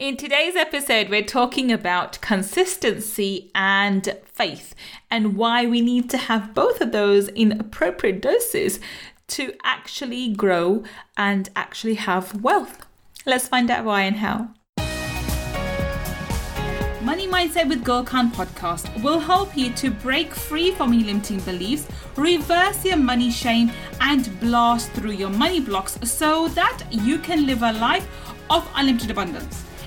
In today's episode, we're talking about consistency and faith and why we need to have both of those in appropriate doses to actually grow and actually have wealth. Let's find out why and how. Money Mindset with Gul Khan podcast will help you to break free from your limiting beliefs, reverse your money shame, and blast through your money blocks so that you can live a life of unlimited abundance.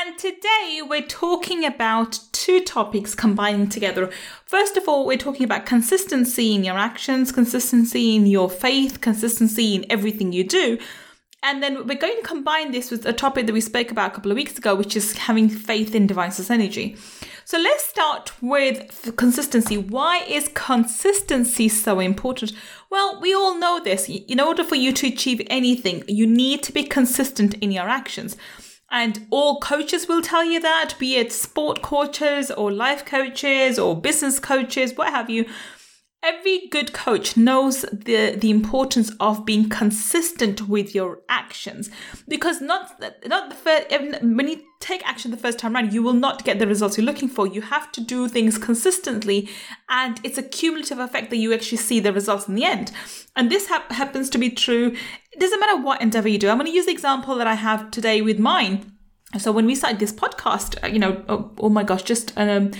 and today we're talking about two topics combining together. First of all, we're talking about consistency in your actions, consistency in your faith, consistency in everything you do. And then we're going to combine this with a topic that we spoke about a couple of weeks ago, which is having faith in divine source energy. So let's start with consistency. Why is consistency so important? Well, we all know this. In order for you to achieve anything, you need to be consistent in your actions. And all coaches will tell you that, be it sport coaches or life coaches or business coaches, what have you. Every good coach knows the, the importance of being consistent with your actions because not not the first when you take action the first time around you will not get the results you're looking for. You have to do things consistently and it's a cumulative effect that you actually see the results in the end. And this ha- happens to be true. It doesn't matter what endeavor you do. I'm going to use the example that i have today with mine. So when we started this podcast, uh, you know, oh, oh my gosh, just um,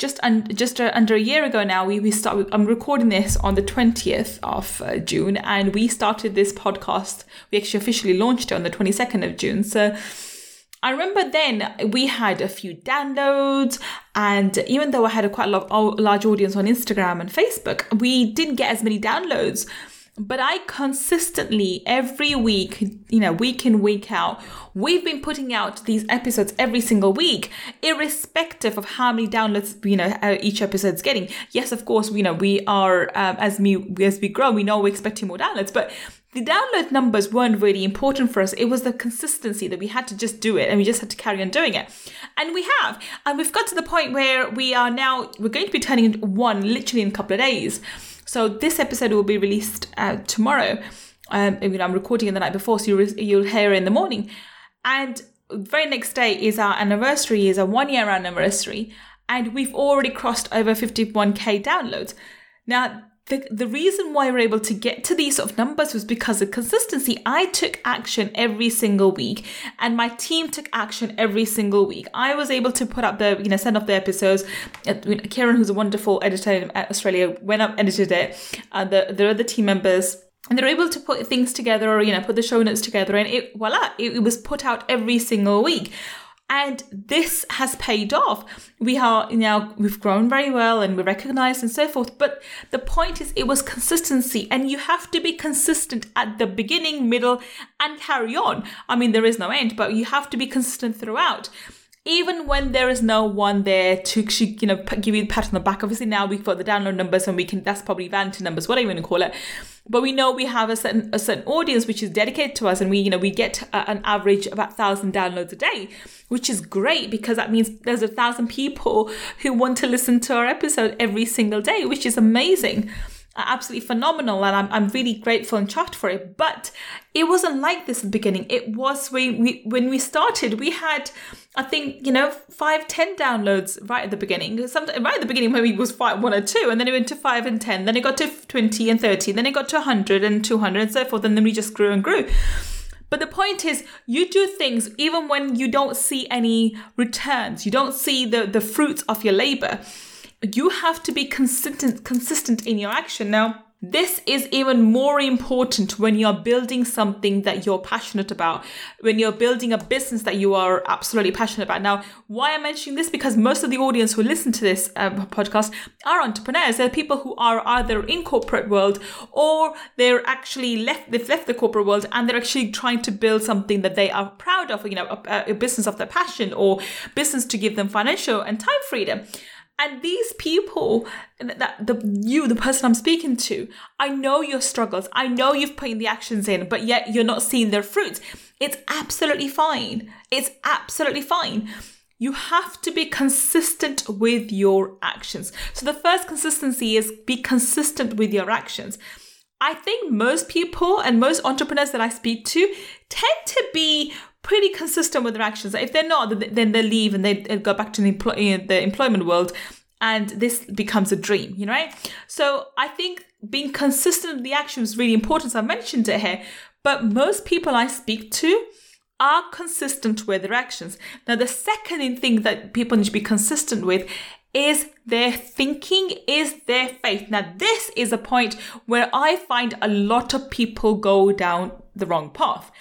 just un- just under a year ago now, we we started. I'm recording this on the 20th of uh, June, and we started this podcast. We actually officially launched it on the 22nd of June. So. I remember then we had a few downloads, and even though I had a quite a lot, large audience on Instagram and Facebook, we didn't get as many downloads but I consistently every week, you know, week in, week out, we've been putting out these episodes every single week, irrespective of how many downloads, you know, uh, each episode's getting. Yes, of course, you know, we are, um, as we, as we grow, we know we're expecting more downloads, but the download numbers weren't really important for us. It was the consistency that we had to just do it and we just had to carry on doing it. And we have. And we've got to the point where we are now, we're going to be turning one literally in a couple of days. So this episode will be released uh, tomorrow. Um, I mean, I'm recording it the night before, so you'll, you'll hear it in the morning. And very next day is our anniversary, is a one year anniversary, and we've already crossed over 51k downloads. Now, the, the reason why we're able to get to these sort of numbers was because of consistency. I took action every single week and my team took action every single week. I was able to put up the, you know, send off the episodes. Uh, Karen, who's a wonderful editor in Australia, went up, edited it. Uh, the, the other team members and they're able to put things together or you know put the show notes together and it voila it, it was put out every single week and this has paid off. We are you now, we've grown very well and we're recognized and so forth. But the point is, it was consistency and you have to be consistent at the beginning, middle, and carry on. I mean, there is no end, but you have to be consistent throughout even when there is no one there to you know give you a pat on the back obviously now we've got the download numbers and we can that's probably vanity numbers whatever you want to call it. But we know we have a certain a certain audience which is dedicated to us and we you know we get a, an average about thousand downloads a day which is great because that means there's a thousand people who want to listen to our episode every single day which is amazing absolutely phenomenal and I'm, I'm really grateful and chuffed for it. But it wasn't like this at the beginning. It was when we when we started. We had i think you know five ten downloads right at the beginning. Sometimes, right at the beginning maybe it was five one or two and then it went to five and ten. Then it got to 20 and 30 then it got to 100 and 200 and so forth. And then we just grew and grew. But the point is, you do things even when you don't see any returns. You don't see the, the fruits of your labor you have to be consistent consistent in your action now This is even more important when you're building something that you're passionate about, when you're building a business that you are absolutely passionate about. Now, why I'm mentioning this? Because most of the audience who listen to this uh, podcast are entrepreneurs. They're people who are either in corporate world or they're actually left, they've left the corporate world and they're actually trying to build something that they are proud of, you know, a, a business of their passion or business to give them financial and time freedom. And these people, that the you, the person I'm speaking to, I know your struggles. I know you've put the actions in, but yet you're not seeing their fruits. It's absolutely fine. It's absolutely fine. You have to be consistent with your actions. So the first consistency is be consistent with your actions. I think most people and most entrepreneurs that I speak to tend to be pretty consistent with their actions. If they're not, then they leave and they go back to the, employ- eh, the employment world and this becomes a dream, you know, right? So I think being consistent with the action is really important. So I mentioned it here, but most people I speak to are consistent with their actions. Now, the second thing that people need to be consistent with is their thinking, is their faith. Now, this is a point where I find a lot of people go down the wrong path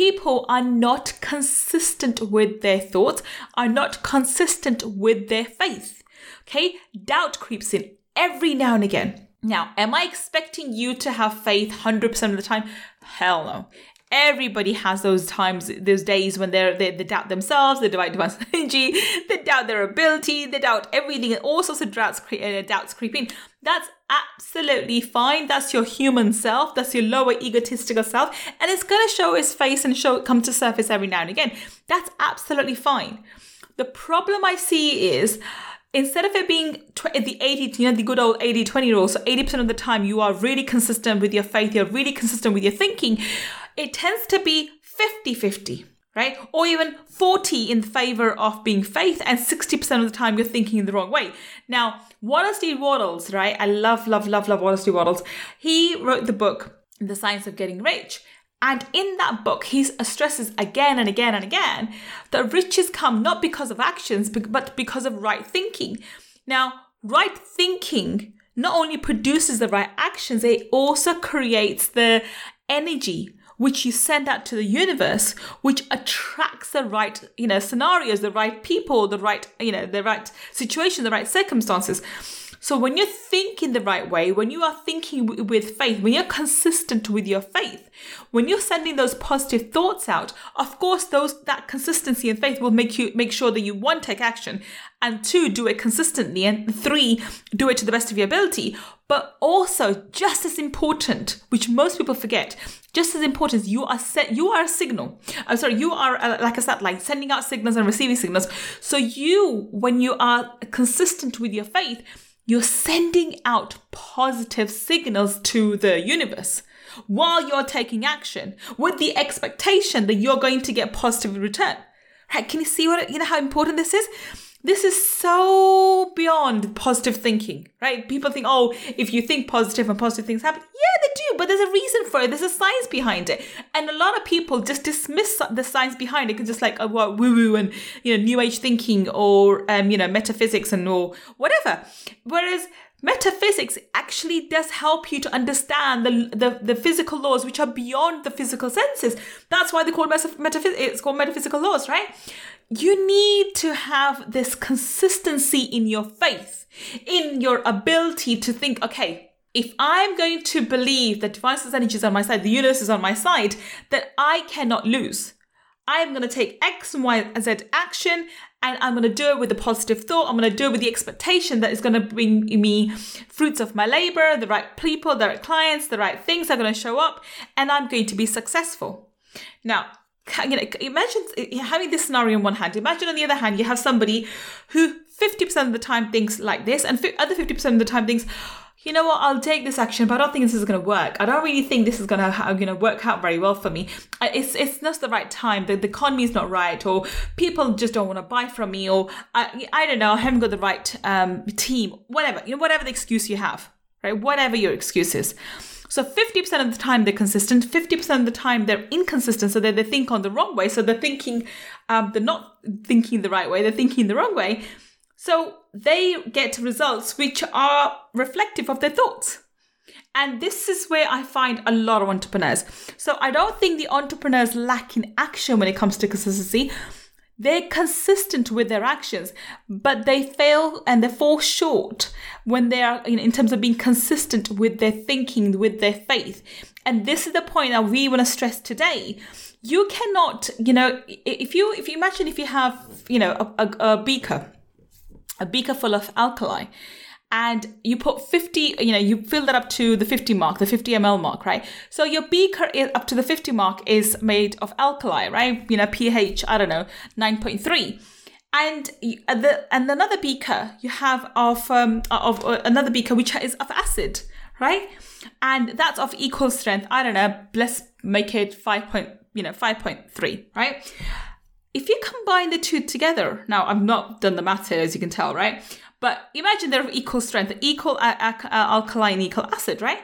people are not consistent with their thoughts, are not consistent with their faith. Okay, doubt creeps in every now and again. Now, am I expecting you to have faith 100% of the time? Hell no. Everybody has those times, those days when they're, they, they doubt themselves, they doubt divine energy, they doubt their ability, they doubt everything, and all sorts of doubts, uh, doubts creep in. That's absolutely fine. That's your human self. That's your lower egotistical self. And it's going to show its face and show come to surface every now and again. That's absolutely fine. The problem I see is instead of it being tw- the 80, you know, the good old 80 20 rule, so 80% of the time you are really consistent with your faith, you're really consistent with your thinking, it tends to be 50 50 right? Or even 40 in favor of being faith, and 60% of the time you're thinking in the wrong way. Now, Wallace D. Wattles, right? I love, love, love, love Wallace D. Wattles. He wrote the book, The Science of Getting Rich. And in that book, he uh, stresses again and again and again that riches come not because of actions, but because of right thinking. Now, right thinking not only produces the right actions, it also creates the energy which you send out to the universe, which attracts the right, you know, scenarios, the right people, the right, you know, the right situation, the right circumstances. So when you're thinking the right way, when you are thinking w- with faith, when you're consistent with your faith, when you're sending those positive thoughts out, of course, those that consistency and faith will make you make sure that you one take action, and two do it consistently, and three do it to the best of your ability. But also, just as important, which most people forget, just as important, you are set. You are a signal. I'm sorry, you are a, like a satellite, sending out signals and receiving signals. So you, when you are consistent with your faith you're sending out positive signals to the universe while you're taking action with the expectation that you're going to get positive return. Right? Can you see what you know how important this is? This is so beyond positive thinking, right? People think, oh, if you think positive and positive things happen. Yeah, they do, but there's a reason for it. There's a science behind it. And a lot of people just dismiss the science behind it because just like, oh, well, woo woo and, you know, new age thinking or, um, you know, metaphysics and or whatever. Whereas metaphysics actually does help you to understand the, the, the physical laws which are beyond the physical senses. That's why they call metaphysics. It's called metaphysical laws, right? You need to have this consistency in your faith, in your ability to think, okay, if I'm going to believe that divine energy is on my side, the universe is on my side, that I cannot lose. I am going to take X Y and Z action and I'm going to do it with a positive thought. I'm going to do it with the expectation that it's going to bring me fruits of my labor, the right people, the right clients, the right things are going to show up, and I'm going to be successful. Now, you know, imagine having this scenario on one hand. Imagine on the other hand, you have somebody who 50% of the time thinks like this, and other 50% of the time thinks, you know what, I'll take this action, but I don't think this is going to work. I don't really think this is going to you know work out very well for me. It's it's not the right time. The, the economy is not right, or people just don't want to buy from me, or I, I don't know, I haven't got the right um, team. Whatever you know, whatever the excuse you have, right? Whatever your excuse is. So 50% of the time they're consistent, 50% of the time they're inconsistent, so that they think on the wrong way. So they're thinking, um, they're not thinking the right way, they're thinking the wrong way. So they get results which are reflective of their thoughts. And this is where I find a lot of entrepreneurs. So I don't think the entrepreneurs lack in action when it comes to consistency. They're consistent with their actions, but they fail and they fall short when they are in, in terms of being consistent with their thinking, with their faith. And this is the point that we want to stress today. You cannot, you know, if you if you imagine if you have, you know, a, a, a beaker, a beaker full of alkali, and you put 50 you know you fill that up to the 50 mark the 50 ml mark right? So your beaker is up to the 50 mark is made of alkali right? You know ph i don't know 9.3 and uh, the and another beaker you have of um of uh, another beaker which is of acid right? And that's of equal strength i don't know let's make it 5 point you know 5.3 right? If you combine the two together now i've not done the math here as you can tell right but imagine they're of equal strength, equal uh, uh, alkaline, equal acid, right?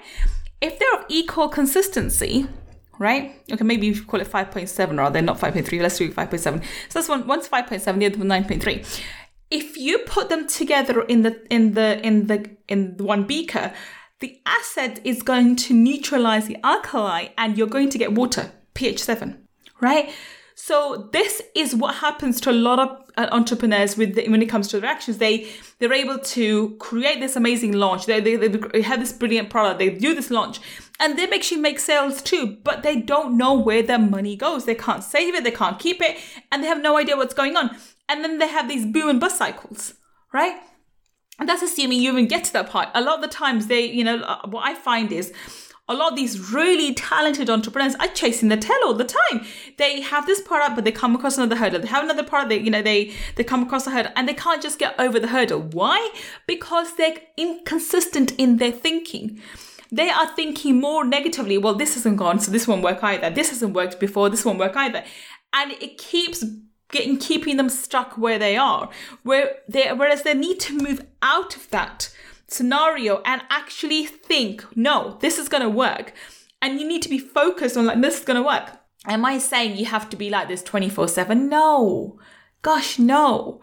If they're of equal consistency, right? Okay, maybe you call it 5.7 or they're not 5.3. Let's do 5.7. So that's one, one's 5.7, the other one 9.3. If you put them together in the in the in the in one beaker, the acid is going to neutralize the alkali, and you're going to get water, pH 7, right? So this is what happens to a lot of uh, entrepreneurs with the, when it comes to their actions. They they're able to create this amazing launch. They, they they have this brilliant product. They do this launch, and they actually make sales too. But they don't know where their money goes. They can't save it. They can't keep it, and they have no idea what's going on. And then they have these boom and bust cycles, right? And that's assuming you even get to that part. A lot of the times, they you know uh, what I find is a lot of these really talented entrepreneurs are chasing the tail all the time. They have this product, but they come across another hurdle. They have another product, they, you know, they, they come across a hurdle and they can't just get over the hurdle. Why? Because they're inconsistent in their thinking. They are thinking more negatively. Well, this hasn't gone, so this won't work either. This hasn't worked before, this won't work either. And it keeps getting keeping them stuck where they are. Where they whereas they need to move out of that scenario and actually think, no, this is going to work. And you need to be focused on like, this is going to work. Am I saying you have to be like this 24 7? No. Gosh, no.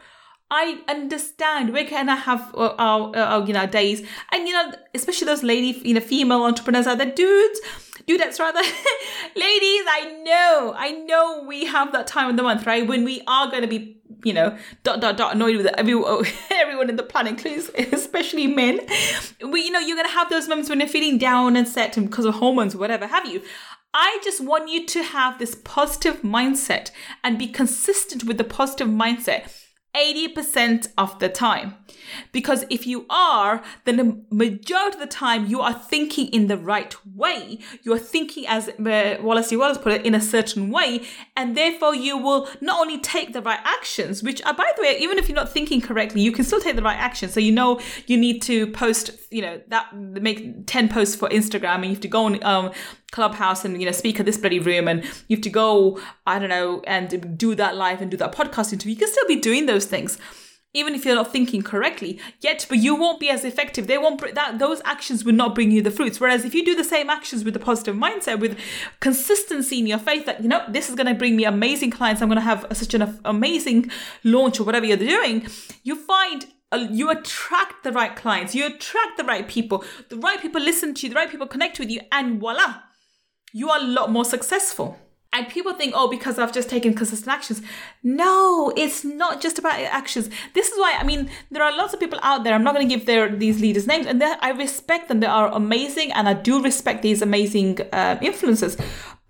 I understand we're gonna have uh, our, our, our, you know days, and you know especially those lady you know female entrepreneurs out there, dudes, dudettes rather, ladies. I know, I know we have that time of the month, right, when we are gonna be you know, dot dot dot annoyed with everyone, everyone in the planet, please, especially men. We, you know, you're gonna have those moments when you're feeling down and set because of hormones or whatever have you. I just want you to have this positive mindset and be consistent with the positive mindset 80% of the time. Because if you are, then the majority of the time you are thinking in the right way. You are thinking, as uh, Wallace. Wallace put it, in a certain way. And therefore you will not only take the right actions, which are, by the way, even if you're not thinking correctly, you can still take the right action. So you know you need to post, you know, that make 10 posts for Instagram and you have to go on um, Clubhouse and you know speak at this bloody room, and you have to go, I don't know, and do that live and do that podcast interview. You can still be doing those things, even if you're not thinking correctly. Yet, but you won't be as effective. They won't that those actions will not bring you the fruits. Whereas if you do the same actions with a positive mindset, with consistency in your faith, that you know this is going to bring me amazing clients. I'm going to have such an amazing launch or whatever you're doing. You find you attract the right clients, you attract the right people, the right people listen to you, the right people connect with you, and voila, you are a lot more successful. And people think, oh, because I've just taken consistent actions. No, it's not just about actions. This is why, I mean, there are lots of people out there. I'm not going to give their these leaders names, and I respect them. They are amazing, and I do respect these amazing uh, influencers.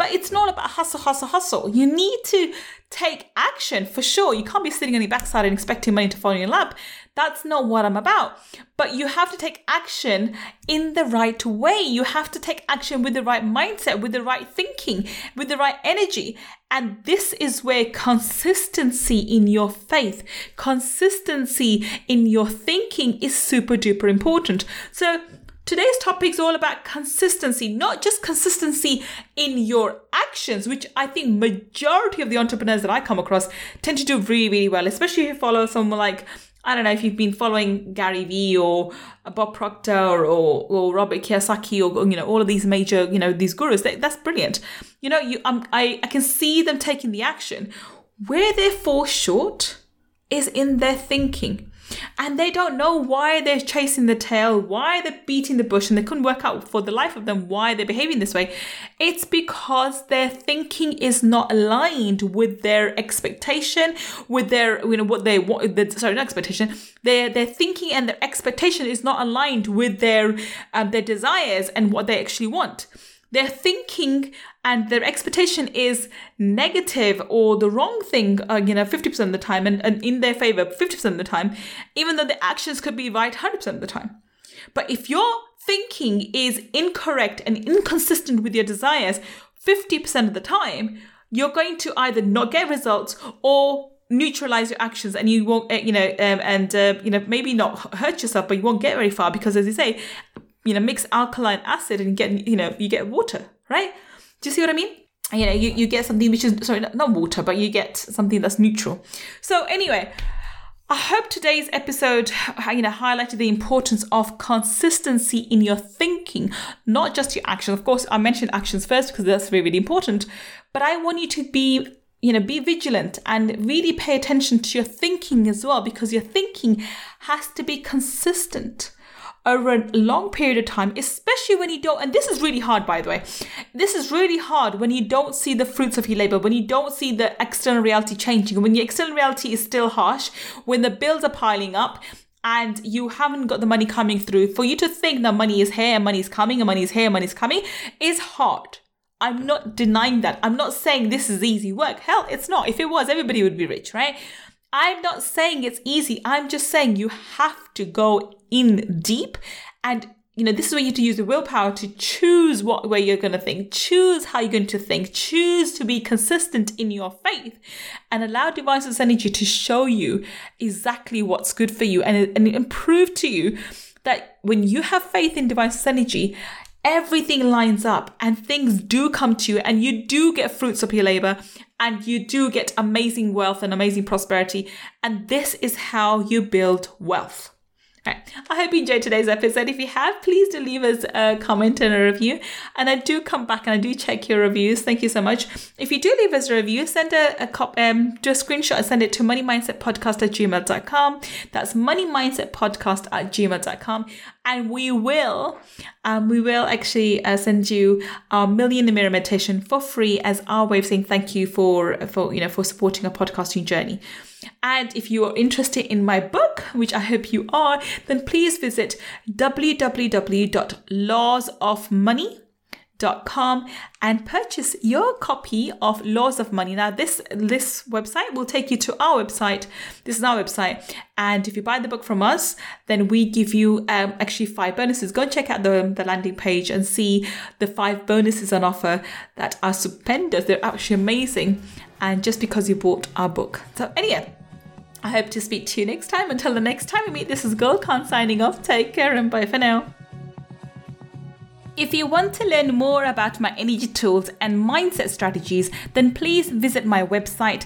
But it's not about hustle, hustle, hustle. You need to take action for sure. You can't be sitting on your backside and expecting money to fall in your lap. That's not what I'm about. But you have to take action in the right way. You have to take action with the right mindset, with the right thinking, with the right energy. And this is where consistency in your faith, consistency in your thinking is super duper important. So Today's topic is all about consistency, not just consistency in your actions, which I think majority of the entrepreneurs that I come across tend to do really, really well, especially if you follow someone like I don't know if you've been following Gary Vee or Bob Proctor or, or Robert Kiyosaki or, you know, all of these major, you know, these gurus, they, that's brilliant. You know, you, um, I, I can see them taking the action. Where they fall short is in their thinking. And they don't know why they're chasing the tail, why they're beating the bush, and they couldn't work out for the life of them why they're behaving this way. It's because their thinking is not aligned with their expectation, with their you know what they want. The, sorry, not expectation. Their their thinking and their expectation is not aligned with their um, their desires and what they actually want their thinking and their expectation is negative or the wrong thing, uh, you know, 50% of the time and, and in their favor 50% of the time, even though the actions could be right 100% of the time. But if your thinking is incorrect and inconsistent with your desires 50% of the time, you're going to either not get results or neutralize your actions and you won't, uh, you know, um, and, uh, you know, maybe not hurt yourself, but you won't get very far because, as you say, you know, mix alkaline acid and get, you know, you get water, right? Do you see what I mean? You know, you, you get something which is, sorry, not water, but you get something that's neutral. So anyway, I hope today's episode, you know, highlighted the importance of consistency in your thinking, not just your action. Of course, I mentioned actions first because that's really, really important. But I want you to be, you know, be vigilant and really pay attention to your thinking as well, because your thinking has to be consistent over a long period of time, especially when you don't, and this is really hard, by the way. This is really hard when you don't see the fruits of your labor, when you don't see the external reality changing, when the external reality is still harsh, when the bills are piling up, and you haven't got the money coming through, for you to think that money is here, money is coming, and money is here, money is coming, is hard. I'm not denying that. I'm not saying this is easy work. Hell, it's not. If it was, everybody would be rich, right? I'm not saying it's easy. I'm just saying you have to go in deep and you know, this is where you have to use the willpower to choose what way you're going to think, choose how you're going to think, choose to be consistent in your faith, and allow divine energy to show you exactly what's good for you and, and prove to you that when you have faith in divine energy, everything lines up and things do come to you and you do get fruits of your labor and you do get amazing wealth and amazing prosperity. And this is how you build wealth. Right. I hope you enjoyed today's episode. If you have, please do leave us a comment and a review. And I do come back and I do check your reviews. Thank you so much. If you do leave us a review, send a, a cop, um, do a screenshot and send it to moneymindsetpodcast at gmail.com. That's moneymindsetpodcast at gmail.com. And we will, um, we will actually uh, send you our million in the mirror meditation for free as our way of saying thank you for, for, you know, for supporting our podcasting journey. And if you are interested in my book, which I hope you are, then please visit www.lawsofmoney.com and purchase your copy of Laws of Money. Now, this this website will take you to our website. This is our website, and if you buy the book from us, then we give you um, actually five bonuses. Go and check out the the landing page and see the five bonuses on offer that are stupendous. They're actually amazing, and just because you bought our book. So anyway. I hope to speak to you next time. Until the next time we meet, this is Khan signing off. Take care and bye for now. If you want to learn more about my energy tools and mindset strategies, then please visit my website